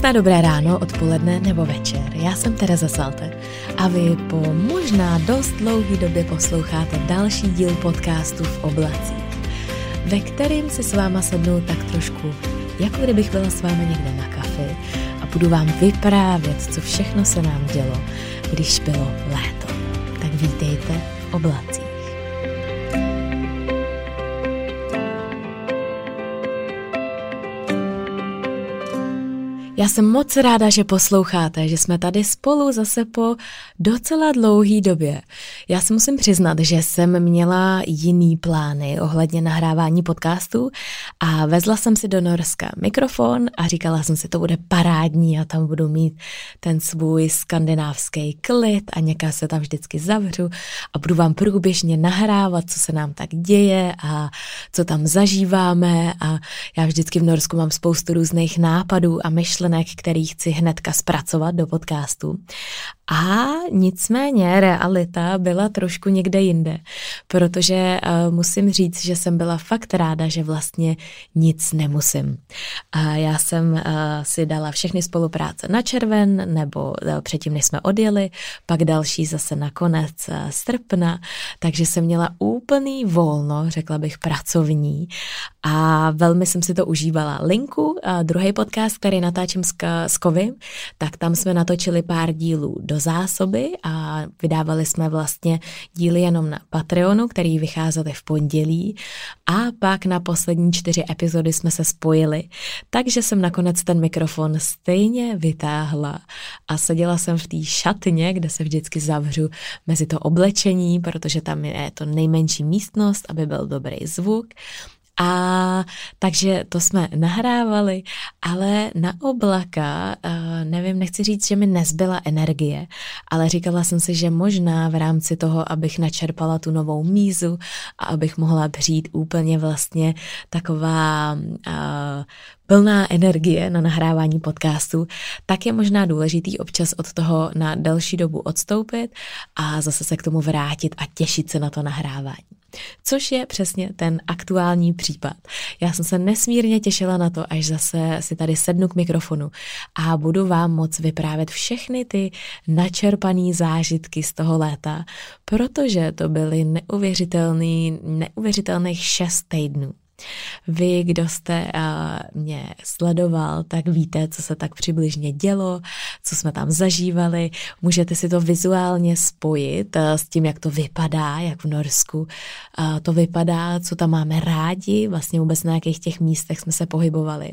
Krásné dobré ráno, odpoledne nebo večer. Já jsem Tereza Salte a vy po možná dost dlouhé době posloucháte další díl podcastu v oblacích, ve kterým si s váma sednu tak trošku, jako kdybych byla s vámi někde na kafi a budu vám vyprávět, co všechno se nám dělo, když bylo léto. Tak vítejte v oblacích. Já jsem moc ráda, že posloucháte, že jsme tady spolu zase po docela dlouhý době. Já si musím přiznat, že jsem měla jiný plány ohledně nahrávání podcastů a vezla jsem si do Norska mikrofon a říkala jsem si, to bude parádní a tam budu mít ten svůj skandinávský klid a někam se tam vždycky zavřu a budu vám průběžně nahrávat, co se nám tak děje a co tam zažíváme a já vždycky v Norsku mám spoustu různých nápadů a myšlenek myšlenek, který chci hnedka zpracovat do podcastu. A nicméně realita byla trošku někde jinde, protože uh, musím říct, že jsem byla fakt ráda, že vlastně nic nemusím. A já jsem uh, si dala všechny spolupráce na červen, nebo uh, předtím, než jsme odjeli, pak další zase na konec srpna, takže jsem měla úplný volno, řekla bych pracovní a velmi jsem si to užívala. Linku, uh, druhý podcast, který natáčím s, s Kovy, tak tam jsme natočili pár dílů do zásoby a vydávali jsme vlastně díly jenom na Patreonu, který vycházely v pondělí. A pak na poslední čtyři epizody jsme se spojili, takže jsem nakonec ten mikrofon stejně vytáhla a seděla jsem v té šatně, kde se vždycky zavřu mezi to oblečení, protože tam je to nejmenší místnost, aby byl dobrý zvuk a takže to jsme nahrávali, ale na oblaka, nevím, nechci říct, že mi nezbyla energie, ale říkala jsem si, že možná v rámci toho, abych načerpala tu novou mízu a abych mohla přijít úplně vlastně taková plná energie na nahrávání podcastu, tak je možná důležitý občas od toho na delší dobu odstoupit a zase se k tomu vrátit a těšit se na to nahrávání. Což je přesně ten aktuální případ. Já jsem se nesmírně těšila na to, až zase si tady sednu k mikrofonu a budu vám moc vyprávět všechny ty načerpané zážitky z toho léta, protože to byly neuvěřitelný, neuvěřitelných šest týdnů. Vy, kdo jste uh, mě sledoval, tak víte, co se tak přibližně dělo, co jsme tam zažívali. Můžete si to vizuálně spojit uh, s tím, jak to vypadá, jak v Norsku uh, to vypadá, co tam máme rádi, vlastně vůbec na jakých těch místech jsme se pohybovali.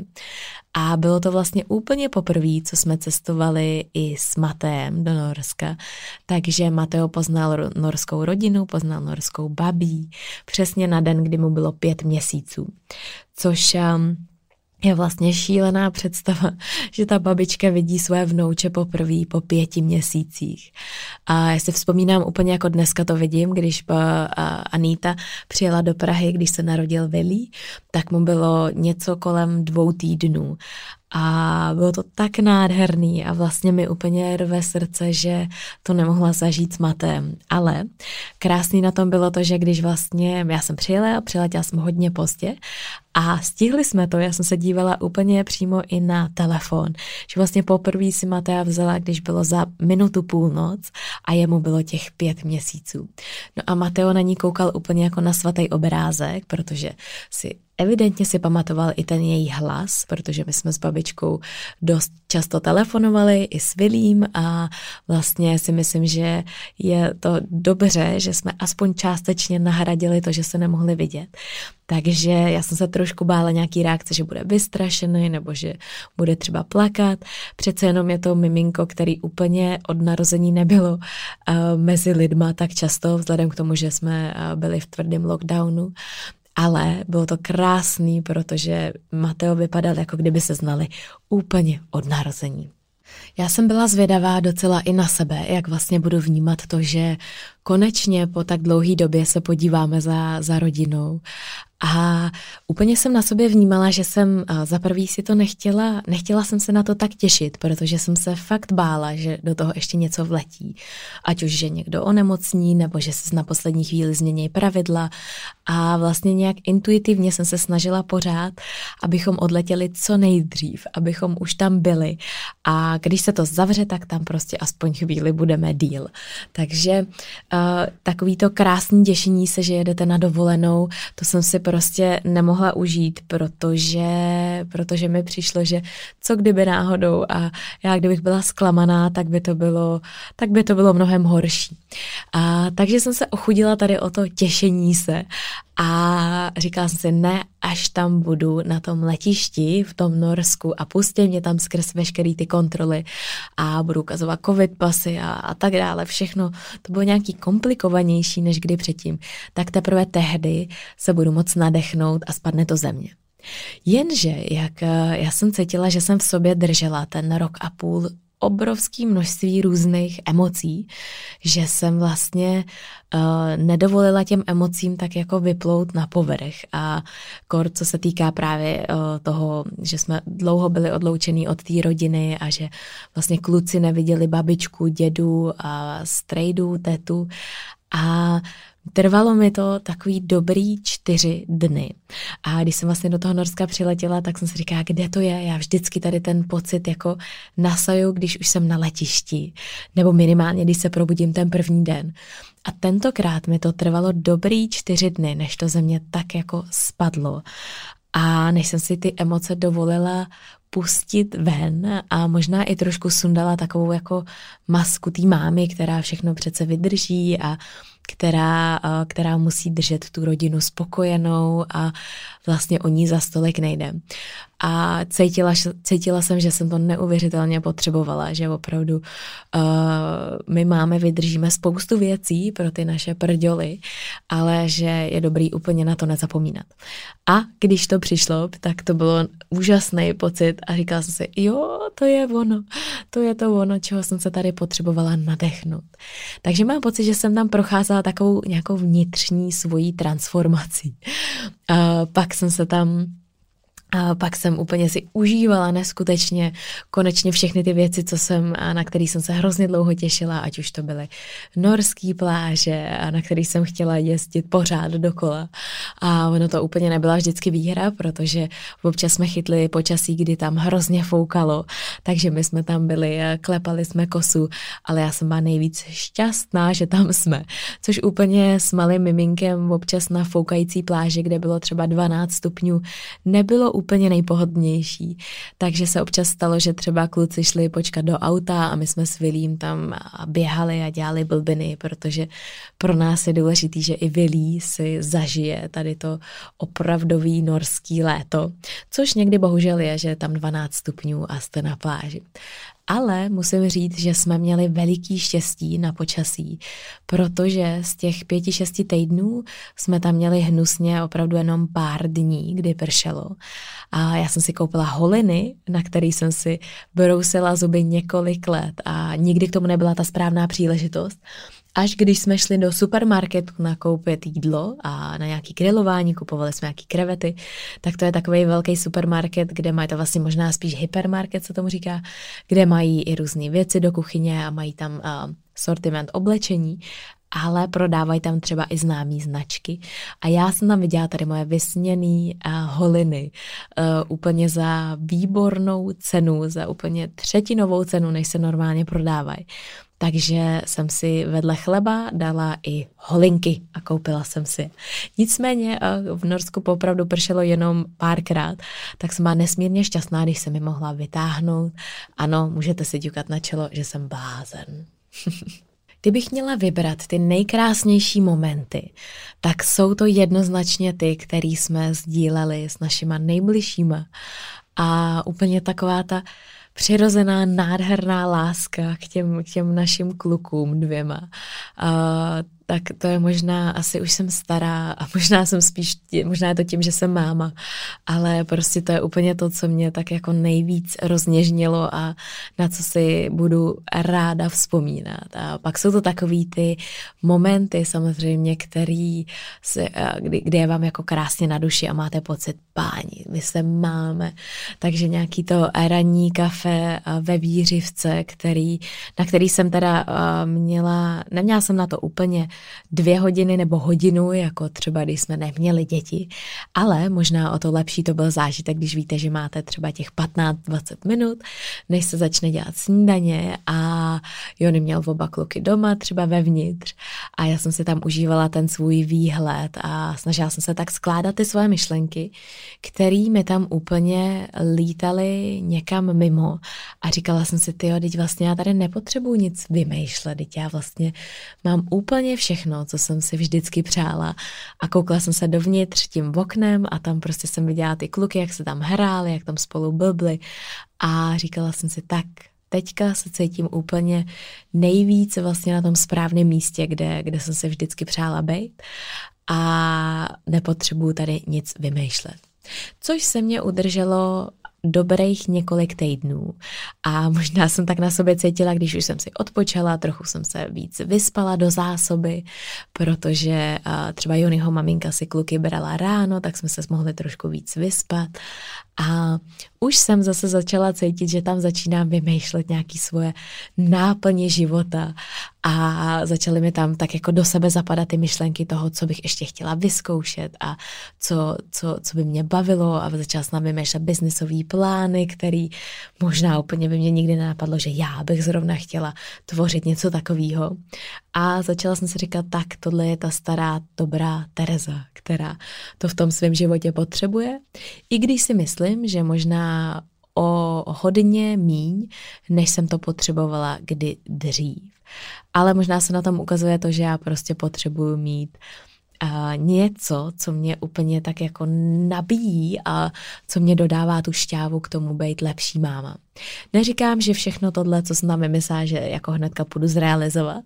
A bylo to vlastně úplně poprvé, co jsme cestovali i s Mateem do Norska. Takže Mateo poznal norskou rodinu, poznal norskou babí, přesně na den, kdy mu bylo pět měsíců. Což um, je vlastně šílená představa, že ta babička vidí své vnouče poprvé po pěti měsících. A já si vzpomínám úplně jako dneska to vidím, když Anita přijela do Prahy, když se narodil Vili, tak mu bylo něco kolem dvou týdnů. A bylo to tak nádherný a vlastně mi úplně rve srdce, že to nemohla zažít s matem. Ale krásný na tom bylo to, že když vlastně já jsem přijela, přiletěla jsem hodně pozdě a stihli jsme to, já jsem se dívala úplně přímo i na telefon, že vlastně poprvé si Matea vzala, když bylo za minutu půlnoc a jemu bylo těch pět měsíců. No a Mateo na ní koukal úplně jako na svatý obrázek, protože si Evidentně si pamatoval i ten její hlas, protože my jsme s babičkou dost často telefonovali i s Vilím a vlastně si myslím, že je to dobře, že jsme aspoň částečně nahradili to, že se nemohli vidět. Takže já jsem se trošku bála nějaký reakce, že bude vystrašený nebo že bude třeba plakat. Přece jenom je to miminko, který úplně od narození nebylo uh, mezi lidma tak často, vzhledem k tomu, že jsme uh, byli v tvrdém lockdownu ale bylo to krásný, protože Mateo vypadal, jako kdyby se znali úplně od narození. Já jsem byla zvědavá docela i na sebe, jak vlastně budu vnímat to, že konečně po tak dlouhé době se podíváme za, za rodinou A úplně jsem na sobě vnímala, že jsem za prvý si to nechtěla, nechtěla jsem se na to tak těšit, protože jsem se fakt bála, že do toho ještě něco vletí. Ať už, že někdo onemocní, nebo že se na poslední chvíli změní pravidla. A vlastně nějak intuitivně jsem se snažila pořád, abychom odletěli co nejdřív, abychom už tam byli. A když se to zavře, tak tam prostě aspoň chvíli budeme díl. Takže takový to krásný těšení se, že jedete na dovolenou, to jsem si prostě nemohla užít, protože, protože mi přišlo, že co kdyby náhodou a já kdybych byla zklamaná, tak by to bylo, tak by to bylo mnohem horší. A, takže jsem se ochudila tady o to těšení se a říkala jsem si, ne, až tam budu na tom letišti v tom Norsku a pustě mě tam skrz veškerý ty kontroly a budu ukazovat covid pasy a, a tak dále, všechno. To bylo nějaký komplikovanější než kdy předtím. Tak teprve tehdy se budu moc nadechnout a spadne to země. Jenže, jak eh, já jsem cítila, že jsem v sobě držela ten rok a půl obrovské množství různých emocí, že jsem vlastně uh, nedovolila těm emocím tak jako vyplout na povrch. A kor, co se týká právě uh, toho, že jsme dlouho byli odloučení od té rodiny a že vlastně kluci neviděli babičku, dědu a strejdu, tetu. A Trvalo mi to takový dobrý čtyři dny. A když jsem vlastně do toho Norska přiletěla, tak jsem si říkala, kde to je? Já vždycky tady ten pocit jako nasaju, když už jsem na letišti. Nebo minimálně, když se probudím ten první den. A tentokrát mi to trvalo dobrý čtyři dny, než to ze mě tak jako spadlo. A než jsem si ty emoce dovolila pustit ven a možná i trošku sundala takovou jako masku té mámy, která všechno přece vydrží a která, eh, která musí držet tu rodinu spokojenou a vlastně o ní za stolik nejde. A cítila, cítila jsem, že jsem to neuvěřitelně potřebovala, že opravdu uh, my máme, vydržíme spoustu věcí pro ty naše prďoly, ale že je dobrý úplně na to nezapomínat. A když to přišlo, tak to bylo úžasný pocit a říkala jsem si, jo, to je ono, to je to ono, čeho jsem se tady potřebovala nadechnout. Takže mám pocit, že jsem tam procházela takovou nějakou vnitřní svojí transformací. Uh, pak jsem se tam a pak jsem úplně si užívala neskutečně konečně všechny ty věci, co jsem, na který jsem se hrozně dlouho těšila, ať už to byly norský pláže, na který jsem chtěla jezdit pořád dokola. A ono to úplně nebyla vždycky výhra, protože občas jsme chytli počasí, kdy tam hrozně foukalo, takže my jsme tam byli, klepali jsme kosu, ale já jsem byla nejvíc šťastná, že tam jsme. Což úplně s malým miminkem občas na foukající pláži, kde bylo třeba 12 stupňů, nebylo úplně nejpohodlnější. Takže se občas stalo, že třeba kluci šli počkat do auta a my jsme s Vilím tam běhali a dělali blbiny, protože pro nás je důležitý, že i Vilí si zažije tady to opravdový norský léto, což někdy bohužel je, že je tam 12 stupňů a jste na pláži. Ale musím říct, že jsme měli veliký štěstí na počasí, protože z těch pěti, šesti týdnů jsme tam měli hnusně opravdu jenom pár dní, kdy pršelo. A já jsem si koupila holiny, na který jsem si brousila zuby několik let a nikdy k tomu nebyla ta správná příležitost. Až když jsme šli do supermarketu nakoupit jídlo a na nějaký grilování, kupovali jsme nějaký krevety, tak to je takový velký supermarket, kde mají to vlastně možná spíš hypermarket, co tomu říká, kde mají i různé věci do kuchyně a mají tam uh, sortiment oblečení ale prodávají tam třeba i známý značky. A já jsem tam viděla tady moje vysněný uh, holiny uh, úplně za výbornou cenu, za úplně třetinovou cenu, než se normálně prodávají. Takže jsem si vedle chleba dala i holinky a koupila jsem si. Nicméně uh, v Norsku popravdu pršelo jenom párkrát, tak jsem byla nesmírně šťastná, když se mi mohla vytáhnout. Ano, můžete si ťukat na čelo, že jsem blázen. Kdybych měla vybrat ty nejkrásnější momenty, tak jsou to jednoznačně ty, které jsme sdíleli s našima nejbližšíma. A úplně taková ta přirozená, nádherná láska k těm, k těm našim klukům dvěma. A tak to je možná, asi už jsem stará a možná jsem spíš, možná je to tím, že jsem máma, ale prostě to je úplně to, co mě tak jako nejvíc rozněžnilo a na co si budu ráda vzpomínat. A pak jsou to takový ty momenty samozřejmě, který se, kdy, kdy je vám jako krásně na duši a máte pocit, páni, my se máme. Takže nějaký to ranní kafe ve Vířivce, který, na který jsem teda měla, neměla jsem na to úplně dvě hodiny nebo hodinu, jako třeba když jsme neměli děti, ale možná o to lepší to byl zážitek, když víte, že máte třeba těch 15-20 minut, než se začne dělat snídaně a Jony měl oba kluky doma, třeba vevnitř. A já jsem si tam užívala ten svůj výhled a snažila jsem se tak skládat ty svoje myšlenky, který mi tam úplně lítaly někam mimo. A říkala jsem si, ty teď vlastně já tady nepotřebuji nic vymýšlet, teď já vlastně mám úplně všechno, co jsem si vždycky přála. A koukla jsem se dovnitř tím oknem a tam prostě jsem viděla ty kluky, jak se tam hráli, jak tam spolu blbli. A říkala jsem si, tak teďka se cítím úplně nejvíc vlastně na tom správném místě, kde, kde jsem se vždycky přála být. A nepotřebuju tady nic vymýšlet. Což se mě udrželo dobrých několik týdnů. A možná jsem tak na sobě cítila, když už jsem si odpočala, trochu jsem se víc vyspala do zásoby, protože třeba Jonyho maminka si kluky brala ráno, tak jsme se mohli trošku víc vyspat. A už jsem zase začala cítit, že tam začínám vymýšlet nějaký svoje náplně života a začaly mi tam tak jako do sebe zapadat ty myšlenky toho, co bych ještě chtěla vyzkoušet a co, co, co by mě bavilo a začala jsem vymýšlet biznisové plány, který možná úplně by mě nikdy nenapadlo, že já bych zrovna chtěla tvořit něco takového. A začala jsem si říkat, tak tohle je ta stará dobrá Tereza, která to v tom svém životě potřebuje. I když si myslím, že možná o hodně míň, než jsem to potřebovala kdy dřív. Ale možná se na tom ukazuje to, že já prostě potřebuju mít a něco, co mě úplně tak jako nabíjí a co mě dodává tu šťávu k tomu být lepší máma. Neříkám, že všechno tohle, co jsem tam vymyslela, že jako hnedka půjdu zrealizovat,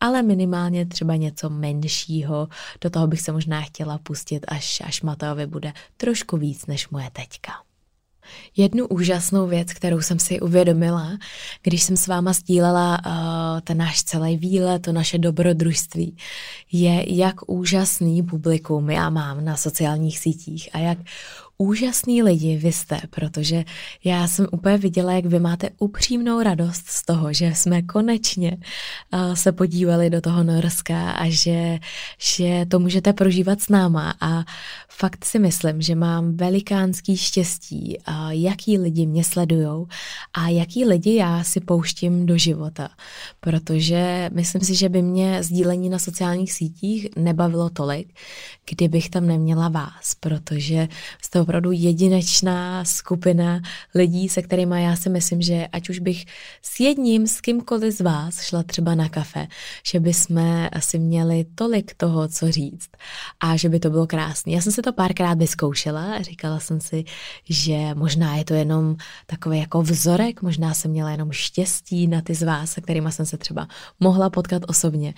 ale minimálně třeba něco menšího, do toho bych se možná chtěla pustit, až, až Mateovi bude trošku víc než moje teďka. Jednu úžasnou věc, kterou jsem si uvědomila, když jsem s váma sdílela uh, ten náš celý výlet, to naše dobrodružství, je, jak úžasný publikum já mám na sociálních sítích a jak úžasný lidi vy jste, protože já jsem úplně viděla, jak vy máte upřímnou radost z toho, že jsme konečně uh, se podívali do toho Norska a že, že to můžete prožívat s náma. A fakt si myslím, že mám velikánský štěstí, uh, jaký lidi mě sledujou a jaký lidi já si pouštím do života, protože myslím si, že by mě sdílení na sociálních sítích nebavilo tolik, kdybych tam neměla vás, protože jste opravdu jedinečná skupina lidí, se kterými já si myslím, že ať už bych s jedním, s kýmkoliv z vás šla třeba na kafe, že by jsme asi měli tolik toho, co říct a že by to bylo krásné. Já jsem si to párkrát vyzkoušela říkala jsem si, že možná je to jenom takový jako vzorek, možná jsem měla jenom štěstí na ty z vás, se kterými jsem se třeba mohla potkat osobně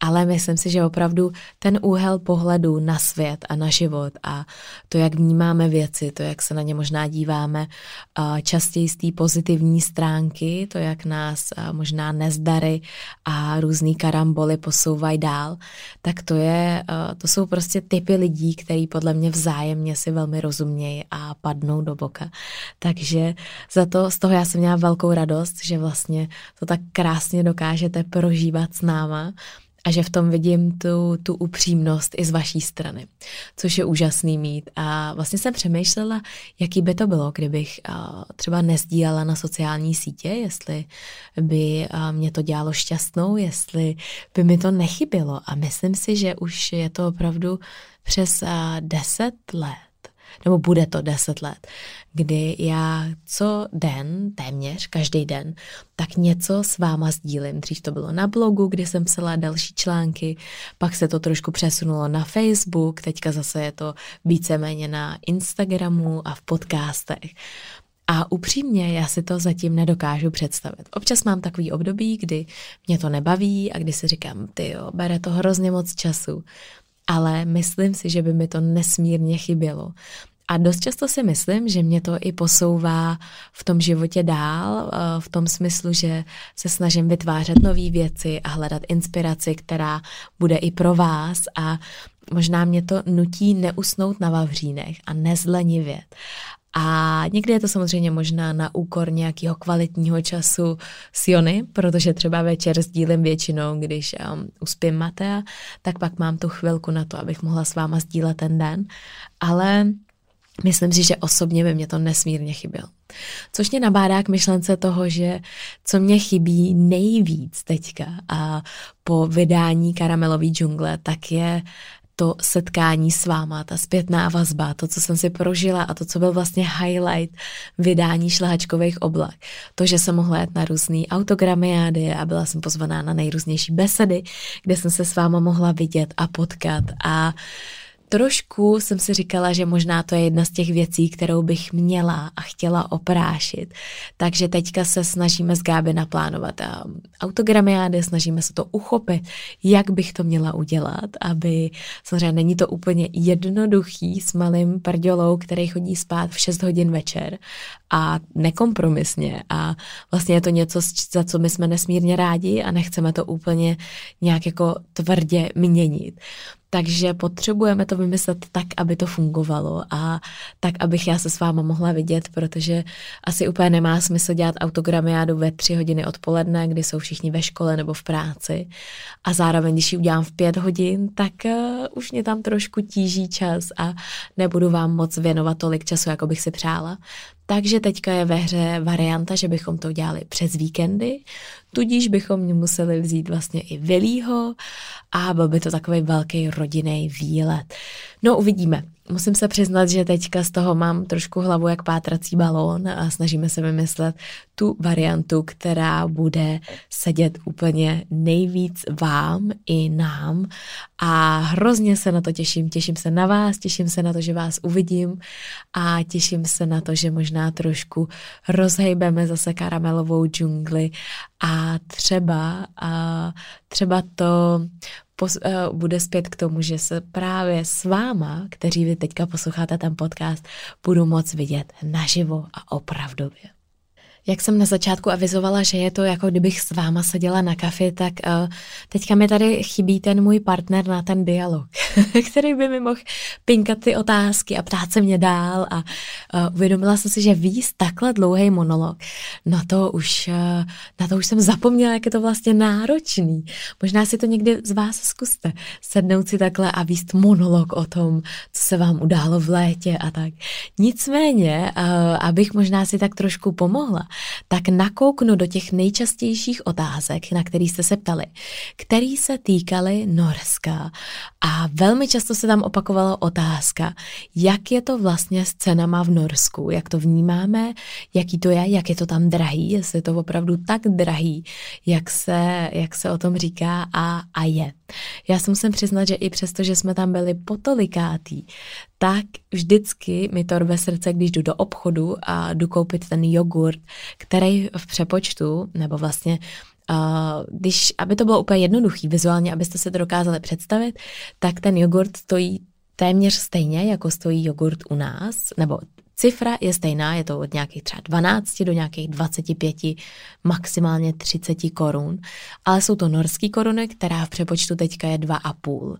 ale myslím si, že opravdu ten úhel pohledu na svět a na život a to, jak vnímáme věci, to, jak se na ně možná díváme častěji z té pozitivní stránky, to, jak nás možná nezdary a různý karamboly posouvají dál, tak to je, to jsou prostě typy lidí, který podle mě vzájemně si velmi rozumějí a padnou do boka. Takže za to, z toho já jsem měla velkou radost, že vlastně to tak krásně dokážete prožívat s náma a že v tom vidím tu, tu upřímnost i z vaší strany, což je úžasný mít. A vlastně jsem přemýšlela, jaký by to bylo, kdybych třeba nezdílela na sociální sítě, jestli by mě to dělalo šťastnou, jestli by mi to nechybělo. A myslím si, že už je to opravdu přes deset let nebo bude to deset let, kdy já co den, téměř každý den, tak něco s váma sdílím. Dřív to bylo na blogu, kde jsem psala další články, pak se to trošku přesunulo na Facebook, teďka zase je to víceméně na Instagramu a v podcastech. A upřímně, já si to zatím nedokážu představit. Občas mám takový období, kdy mě to nebaví a kdy si říkám, ty jo, bere to hrozně moc času. Ale myslím si, že by mi to nesmírně chybělo. A dost často si myslím, že mě to i posouvá v tom životě dál, eh, v tom smyslu, že se snažím vytvářet nové věci a hledat inspiraci, která bude i pro vás a možná mě to nutí neusnout na vavřínech a nezlenivět. A někdy je to samozřejmě možná na úkor nějakého kvalitního času s Jony, protože třeba večer sdílím většinou, když um, uspím Matea, tak pak mám tu chvilku na to, abych mohla s váma sdílet ten den. Ale Myslím si, že osobně by mě to nesmírně chybělo. Což mě nabádá k myšlence toho, že co mě chybí nejvíc teďka a po vydání Karamelový džungle, tak je to setkání s váma, ta zpětná vazba, to, co jsem si prožila a to, co byl vlastně highlight vydání šlehačkových oblak. To, že jsem mohla jet na různé autogramiády a byla jsem pozvaná na nejrůznější besedy, kde jsem se s váma mohla vidět a potkat a trošku jsem si říkala, že možná to je jedna z těch věcí, kterou bych měla a chtěla oprášit. Takže teďka se snažíme s Gáby naplánovat autogramiády, snažíme se to uchopit, jak bych to měla udělat, aby samozřejmě není to úplně jednoduchý s malým prdělou, který chodí spát v 6 hodin večer a nekompromisně a vlastně je to něco, za co my jsme nesmírně rádi a nechceme to úplně nějak jako tvrdě měnit. Takže potřebujeme to vymyslet tak, aby to fungovalo a tak, abych já se s váma mohla vidět, protože asi úplně nemá smysl dělat autogramiádu ve tři hodiny odpoledne, kdy jsou všichni ve škole nebo v práci a zároveň, když ji udělám v pět hodin, tak uh, už mě tam trošku tíží čas a nebudu vám moc věnovat tolik času, jako bych si přála. Takže teďka je ve hře varianta, že bychom to udělali přes víkendy, tudíž bychom museli vzít vlastně i Vilího a byl by to takový velký rodinný výlet. No uvidíme. Musím se přiznat, že teďka z toho mám trošku hlavu jak pátrací balón a snažíme se vymyslet tu variantu, která bude sedět úplně nejvíc vám i nám a hrozně se na to těším. Těším se na vás, těším se na to, že vás uvidím a těším se na to, že možná trošku rozhejbeme zase karamelovou džungli a třeba, a třeba to uh, bude zpět k tomu, že se právě s váma, kteří vy teďka posloucháte ten podcast, budu moc vidět naživo a opravdově. Jak jsem na začátku avizovala, že je to jako kdybych s váma seděla na kafi, tak uh, teďka mi tady chybí ten můj partner na ten dialog, který by mi mohl pinkat ty otázky a ptát se mě dál a uh, uvědomila jsem si, že víc takhle dlouhý monolog, na to už, uh, na to už jsem zapomněla, jak je to vlastně náročný. Možná si to někdy z vás zkuste, sednout si takhle a víst monolog o tom, co se vám událo v létě a tak. Nicméně, uh, abych možná si tak trošku pomohla, tak nakouknu do těch nejčastějších otázek, na který jste se ptali, který se týkaly Norska. A velmi často se tam opakovala otázka, jak je to vlastně s cenama v Norsku, jak to vnímáme, jaký to je, jak je to tam drahý, jestli je to opravdu tak drahý, jak se, jak se o tom říká a, a je. Já si musím přiznat, že i přesto, že jsme tam byli potolikátý, tak vždycky mi to rve srdce, když jdu do obchodu a jdu koupit ten jogurt, který v přepočtu, nebo vlastně Uh, když, aby to bylo úplně jednoduchý vizuálně, abyste se to dokázali představit, tak ten jogurt stojí téměř stejně, jako stojí jogurt u nás, nebo Cifra je stejná, je to od nějakých třeba 12 do nějakých 25, maximálně 30 korun, ale jsou to norské koruny, která v přepočtu teďka je 2,5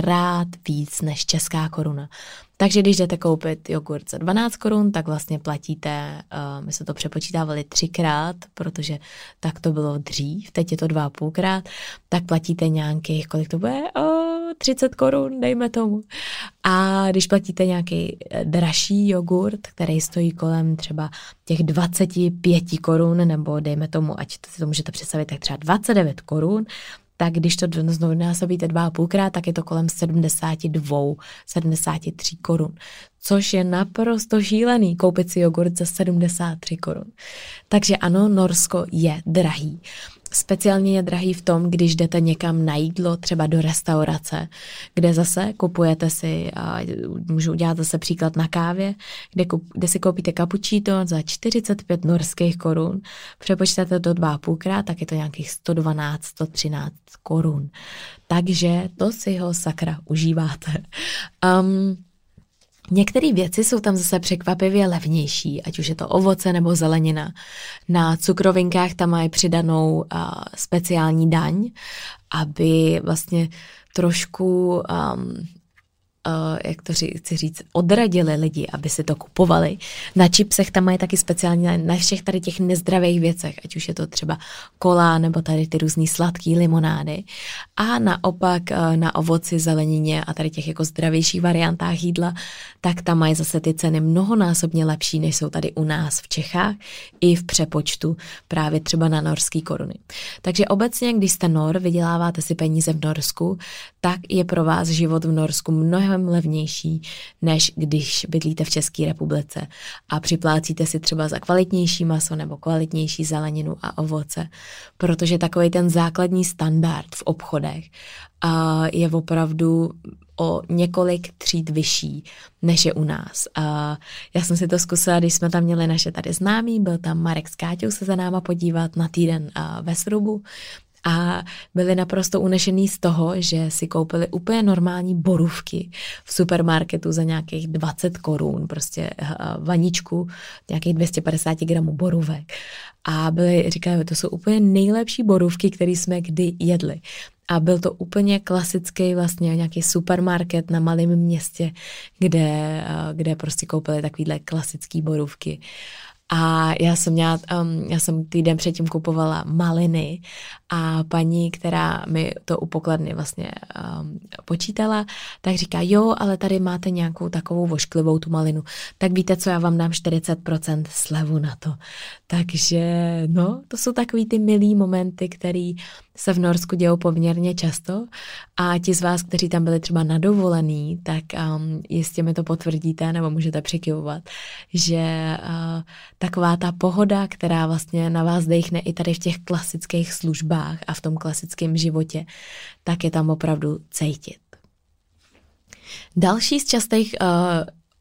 krát víc než česká koruna. Takže když jdete koupit jogurt za 12 korun, tak vlastně platíte, uh, my se to přepočítávali třikrát, protože tak to bylo dřív, teď je to dva a půlkrát, tak platíte nějakých, kolik to bude? Oh, 30 korun, dejme tomu. A když platíte nějaký eh, dražší jogurt, který stojí kolem třeba těch 25 korun, nebo dejme tomu, ať si to můžete představit, tak třeba 29 korun, tak když to znovu násobíte dva a půlkrát, tak je to kolem 72, 73 korun. Což je naprosto šílený koupit si jogurt za 73 korun. Takže ano, Norsko je drahý. Speciálně je drahý v tom, když jdete někam na jídlo, třeba do restaurace, kde zase kupujete si, a můžu udělat zase příklad na kávě, kde, kup, kde si koupíte kapučíto za 45 norských korun, přepočtete to dva půlkrát, tak je to nějakých 112, 113 korun. Takže to si ho sakra užíváte. Um, Některé věci jsou tam zase překvapivě levnější, ať už je to ovoce nebo zelenina. Na cukrovinkách tam mají přidanou uh, speciální daň, aby vlastně trošku um, uh, jak to ří, chci říct, odradili lidi, aby si to kupovali. Na čipsech tam mají taky speciálně na všech tady těch nezdravých věcech, ať už je to třeba kola nebo tady ty různý sladký limonády. A naopak uh, na ovoci, zelenině a tady těch jako zdravějších variantách jídla, tak tam mají zase ty ceny mnohonásobně lepší, než jsou tady u nás v Čechách i v přepočtu právě třeba na norský koruny. Takže obecně, když jste Nor, vyděláváte si peníze v Norsku, tak je pro vás život v Norsku mnohem mnohem levnější, než když bydlíte v České republice a připlácíte si třeba za kvalitnější maso nebo kvalitnější zeleninu a ovoce, protože takový ten základní standard v obchodech je opravdu o několik tříd vyšší, než je u nás. A já jsem si to zkusila, když jsme tam měli naše tady známí, byl tam Marek s Káťou se za náma podívat na týden ve Srubu a byli naprosto unešený z toho, že si koupili úplně normální borůvky v supermarketu za nějakých 20 korun, prostě eh, vaničku, nějakých 250 gramů borůvek. A byli, říkali, to jsou úplně nejlepší borůvky, které jsme kdy jedli. A byl to úplně klasický vlastně nějaký supermarket na malém městě, kde, eh, kde prostě koupili takovýhle klasický borůvky. A já jsem měla, um, já jsem týden předtím kupovala maliny a paní, která mi to u pokladny vlastně um, počítala, tak říká, jo, ale tady máte nějakou takovou vošklivou tu malinu, tak víte co, já vám dám 40% slevu na to. Takže no, to jsou takový ty milý momenty, které se v Norsku dějou poměrně často a ti z vás, kteří tam byli třeba na dovolený, tak um, jistě mi to potvrdíte nebo můžete přikyvovat, že uh, taková ta pohoda, která vlastně na vás dechne i tady v těch klasických službách a v tom klasickém životě, tak je tam opravdu cítit. Další z častých uh,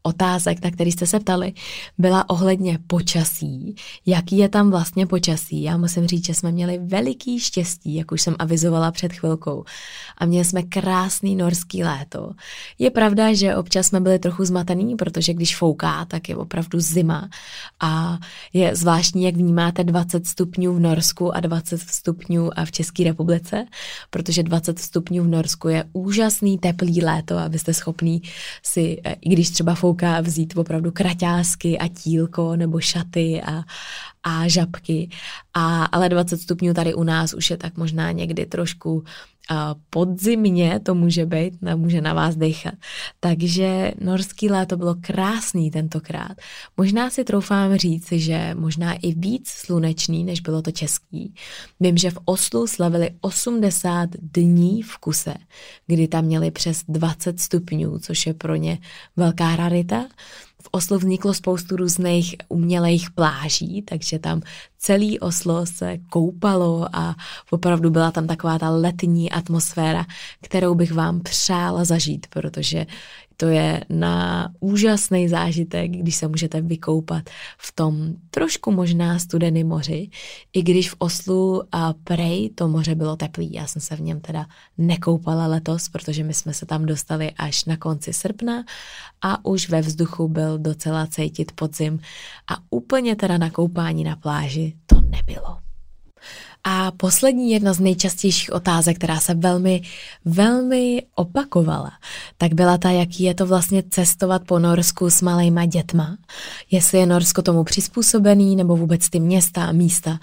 otázek, na který jste se ptali, byla ohledně počasí. Jaký je tam vlastně počasí? Já musím říct, že jsme měli veliký štěstí, jak už jsem avizovala před chvilkou. A měli jsme krásný norský léto. Je pravda, že občas jsme byli trochu zmatený, protože když fouká, tak je opravdu zima. A je zvláštní, jak vnímáte 20 stupňů v Norsku a 20 stupňů v České republice, protože 20 stupňů v Norsku je úžasný teplý léto, abyste schopný si, i když třeba fouká, kouká vzít opravdu kraťásky a tílko nebo šaty a, a žabky. A, ale 20 stupňů tady u nás už je tak možná někdy trošku podzimně to může být, může na vás dechat. Takže norský léto bylo krásný tentokrát. Možná si troufám říct, že možná i víc slunečný, než bylo to český. Vím, že v Oslu slavili 80 dní v kuse, kdy tam měli přes 20 stupňů, což je pro ně velká rarita v Oslu vzniklo spoustu různých umělých pláží, takže tam celý Oslo se koupalo a opravdu byla tam taková ta letní atmosféra, kterou bych vám přála zažít, protože to je na úžasný zážitek, když se můžete vykoupat v tom trošku možná studeném moři, i když v Oslu a Prej to moře bylo teplý. Já jsem se v něm teda nekoupala letos, protože my jsme se tam dostali až na konci srpna a už ve vzduchu byl docela cítit podzim a úplně teda na koupání na pláži to nebylo. A poslední jedna z nejčastějších otázek, která se velmi, velmi opakovala, tak byla ta, jaký je to vlastně cestovat po Norsku s malejma dětma. Jestli je Norsko tomu přizpůsobený, nebo vůbec ty města a místa.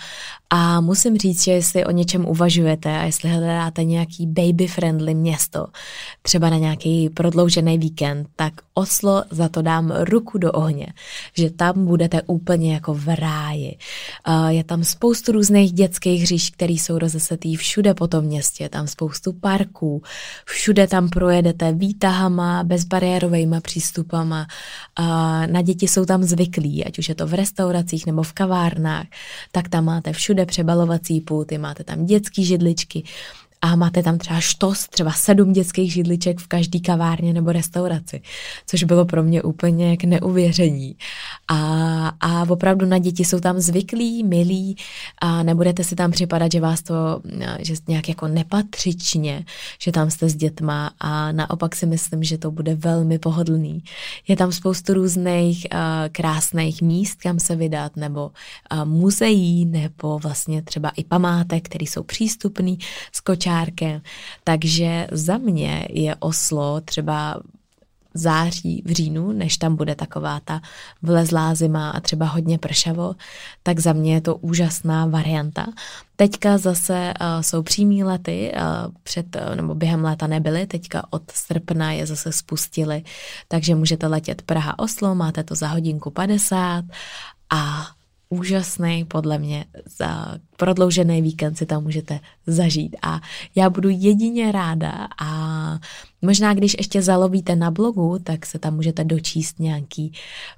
A musím říct, že jestli o něčem uvažujete a jestli hledáte nějaký baby-friendly město, třeba na nějaký prodloužený víkend, tak Oslo za to dám ruku do ohně, že tam budete úplně jako v ráji. Je tam spoustu různých dětských hřiš, který jsou rozesetý všude po tom městě, tam spoustu parků, všude tam projedete výtahama, bezbariérovými přístupama, a na děti jsou tam zvyklí, ať už je to v restauracích nebo v kavárnách, tak tam máte všude přebalovací pulty, máte tam dětský židličky, a máte tam třeba štos, třeba sedm dětských židliček v každý kavárně nebo restauraci, což bylo pro mě úplně k neuvěření. A, a opravdu na děti jsou tam zvyklí, milí a nebudete si tam připadat, že vás to, že nějak jako nepatřičně, že tam jste s dětma a naopak si myslím, že to bude velmi pohodlný. Je tam spoustu různých krásných míst, kam se vydat, nebo muzeí, nebo vlastně třeba i památek, které jsou přístupné, skočá kočárkem. Takže za mě je Oslo třeba září, v říjnu, než tam bude taková ta vlezlá zima a třeba hodně pršavo, tak za mě je to úžasná varianta. Teďka zase uh, jsou přímý lety, uh, před, uh, nebo během léta nebyly, teďka od srpna je zase spustili, takže můžete letět Praha-Oslo, máte to za hodinku 50 a úžasný, podle mě, za prodloužený víkend si tam můžete zažít. A já budu jedině ráda a možná když ještě zalovíte na blogu, tak se tam můžete dočíst nějaký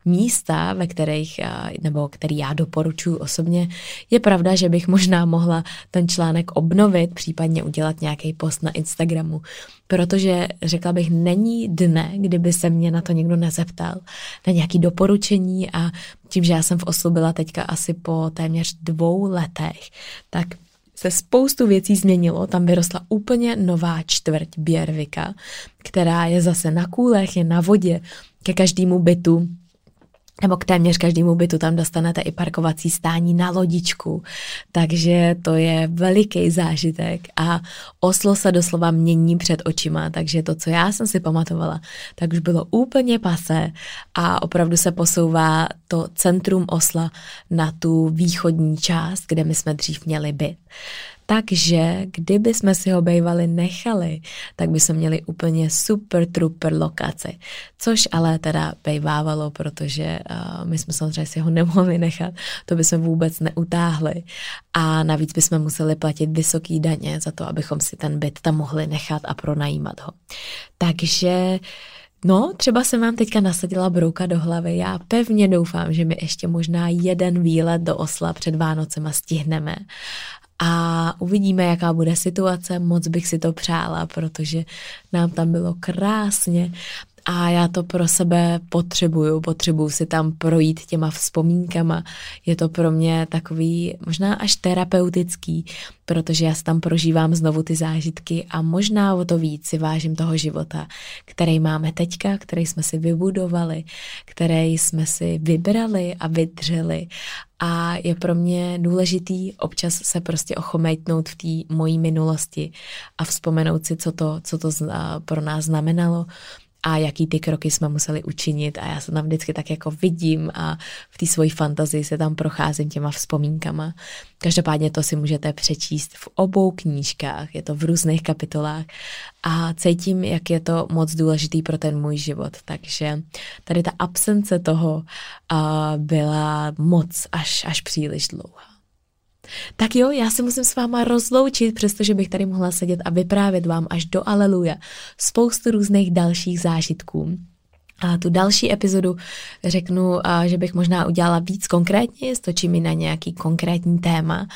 místa, ve kterých, nebo který já doporučuji osobně. Je pravda, že bych možná mohla ten článek obnovit, případně udělat nějaký post na Instagramu, protože řekla bych, není dne, kdyby se mě na to někdo nezeptal, na nějaký doporučení a tím, že já jsem v Oslu byla teďka asi po téměř dvou letech, tak se spoustu věcí změnilo. Tam vyrostla úplně nová čtvrť Běrvika, která je zase na kůlech, je na vodě, ke každému bytu nebo k téměř každému bytu tam dostanete i parkovací stání na lodičku, takže to je veliký zážitek a Oslo se doslova mění před očima, takže to, co já jsem si pamatovala, tak už bylo úplně pase a opravdu se posouvá to centrum Osla na tu východní část, kde my jsme dřív měli byt. Takže kdyby jsme si ho bejvali nechali, tak by jsme měli úplně super trooper lokaci. Což ale teda bejvávalo, protože uh, my jsme samozřejmě si ho nemohli nechat, to by jsme vůbec neutáhli. A navíc bychom museli platit vysoký daně za to, abychom si ten byt tam mohli nechat a pronajímat ho. Takže No, třeba jsem vám teďka nasadila brouka do hlavy. Já pevně doufám, že mi ještě možná jeden výlet do Osla před Vánocema stihneme a uvidíme, jaká bude situace. Moc bych si to přála, protože nám tam bylo krásně a já to pro sebe potřebuju, potřebuju si tam projít těma vzpomínkama. Je to pro mě takový možná až terapeutický, protože já si tam prožívám znovu ty zážitky a možná o to víc si vážím toho života, který máme teďka, který jsme si vybudovali, který jsme si vybrali a vydřeli a je pro mě důležitý občas se prostě ochomejtnout v té mojí minulosti a vzpomenout si, co to, co to pro nás znamenalo, a jaký ty kroky jsme museli učinit a já se tam vždycky tak jako vidím a v té svojí fantazii se tam procházím těma vzpomínkama. Každopádně to si můžete přečíst v obou knížkách, je to v různých kapitolách a cítím, jak je to moc důležitý pro ten můj život. Takže tady ta absence toho uh, byla moc až, až příliš dlouhá. Tak jo, já se musím s váma rozloučit, přestože bych tady mohla sedět a vyprávět vám až do aleluja spoustu různých dalších zážitků. A tu další epizodu řeknu, že bych možná udělala víc konkrétně, stočí mi na nějaký konkrétní téma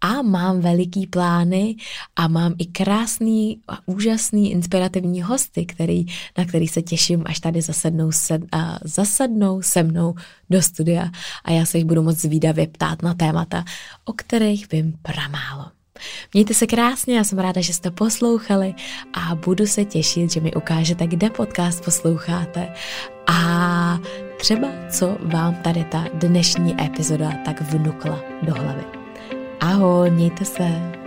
a mám veliký plány a mám i krásný a úžasný inspirativní hosty, který, na který se těším, až tady zasednou se, a zasednou se mnou do studia a já se jich budu moc zvídavě ptát na témata, o kterých vím pramálo. Mějte se krásně, já jsem ráda, že jste poslouchali a budu se těšit, že mi ukážete, kde podcast posloucháte a třeba co vám tady ta dnešní epizoda tak vnukla do hlavy. Ahoj, mějte se.